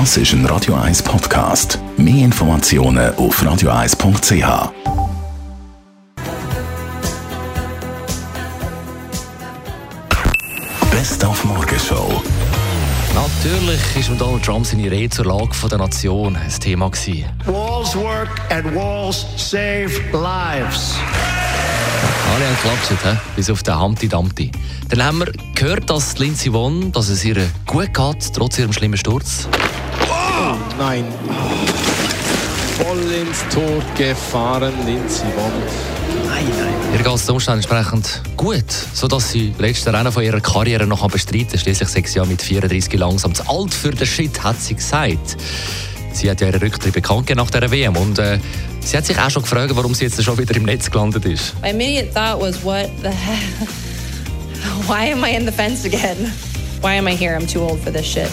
Das ist ein Radio 1 Podcast. Mehr Informationen auf radio1.ch. Best auf Morgenshow. Natürlich ist mit Donald Trump seine Rede zur Lage der Nation ein Thema gewesen. Walls work and walls save lives. Alle haben geklatscht, he? bis auf den Humpty Dumpty. Dann haben wir gehört, dass Lindsay Vonn, dass es ihr gut geht, trotz ihrem schlimmen Sturz. Oh, nein. Voll ins Tor gefahren, Lindsay Vonn. Nein, nein. Ihr geht es Umständen entsprechend gut, sodass sie letzte Rennen von ihrer Karriere noch bestreiten. Schließlich sechs Jahre mit 34 langsam zu alt für den Shit, hat sie gesagt. Sie hat ja ihren Rücktritt bekannt nach dieser WM und äh, sie hat sich auch schon gefragt, warum sie jetzt schon wieder im Netz gelandet ist. My immediate thought was, what the heck? Why am I in the fence again? Why am I here? I'm too old for this shit.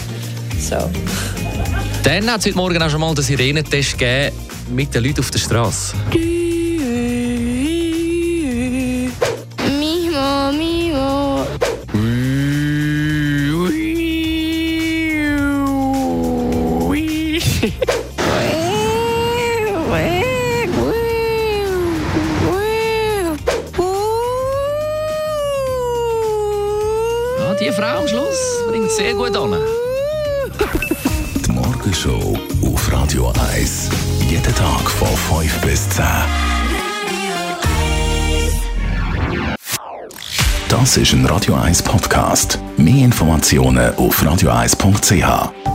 So. Dann hat es heute Morgen auch schon mal den Sirenentest gegeben mit den Leuten auf der Straße. Mimo, Mimo. Die Frau am Schluss bringt sehr gut an. Die Morgenshow auf Radio 1. Jeden Tag von 5 bis 10. Das ist ein Radio 1 Podcast. Mehr Informationen auf radio1.ch.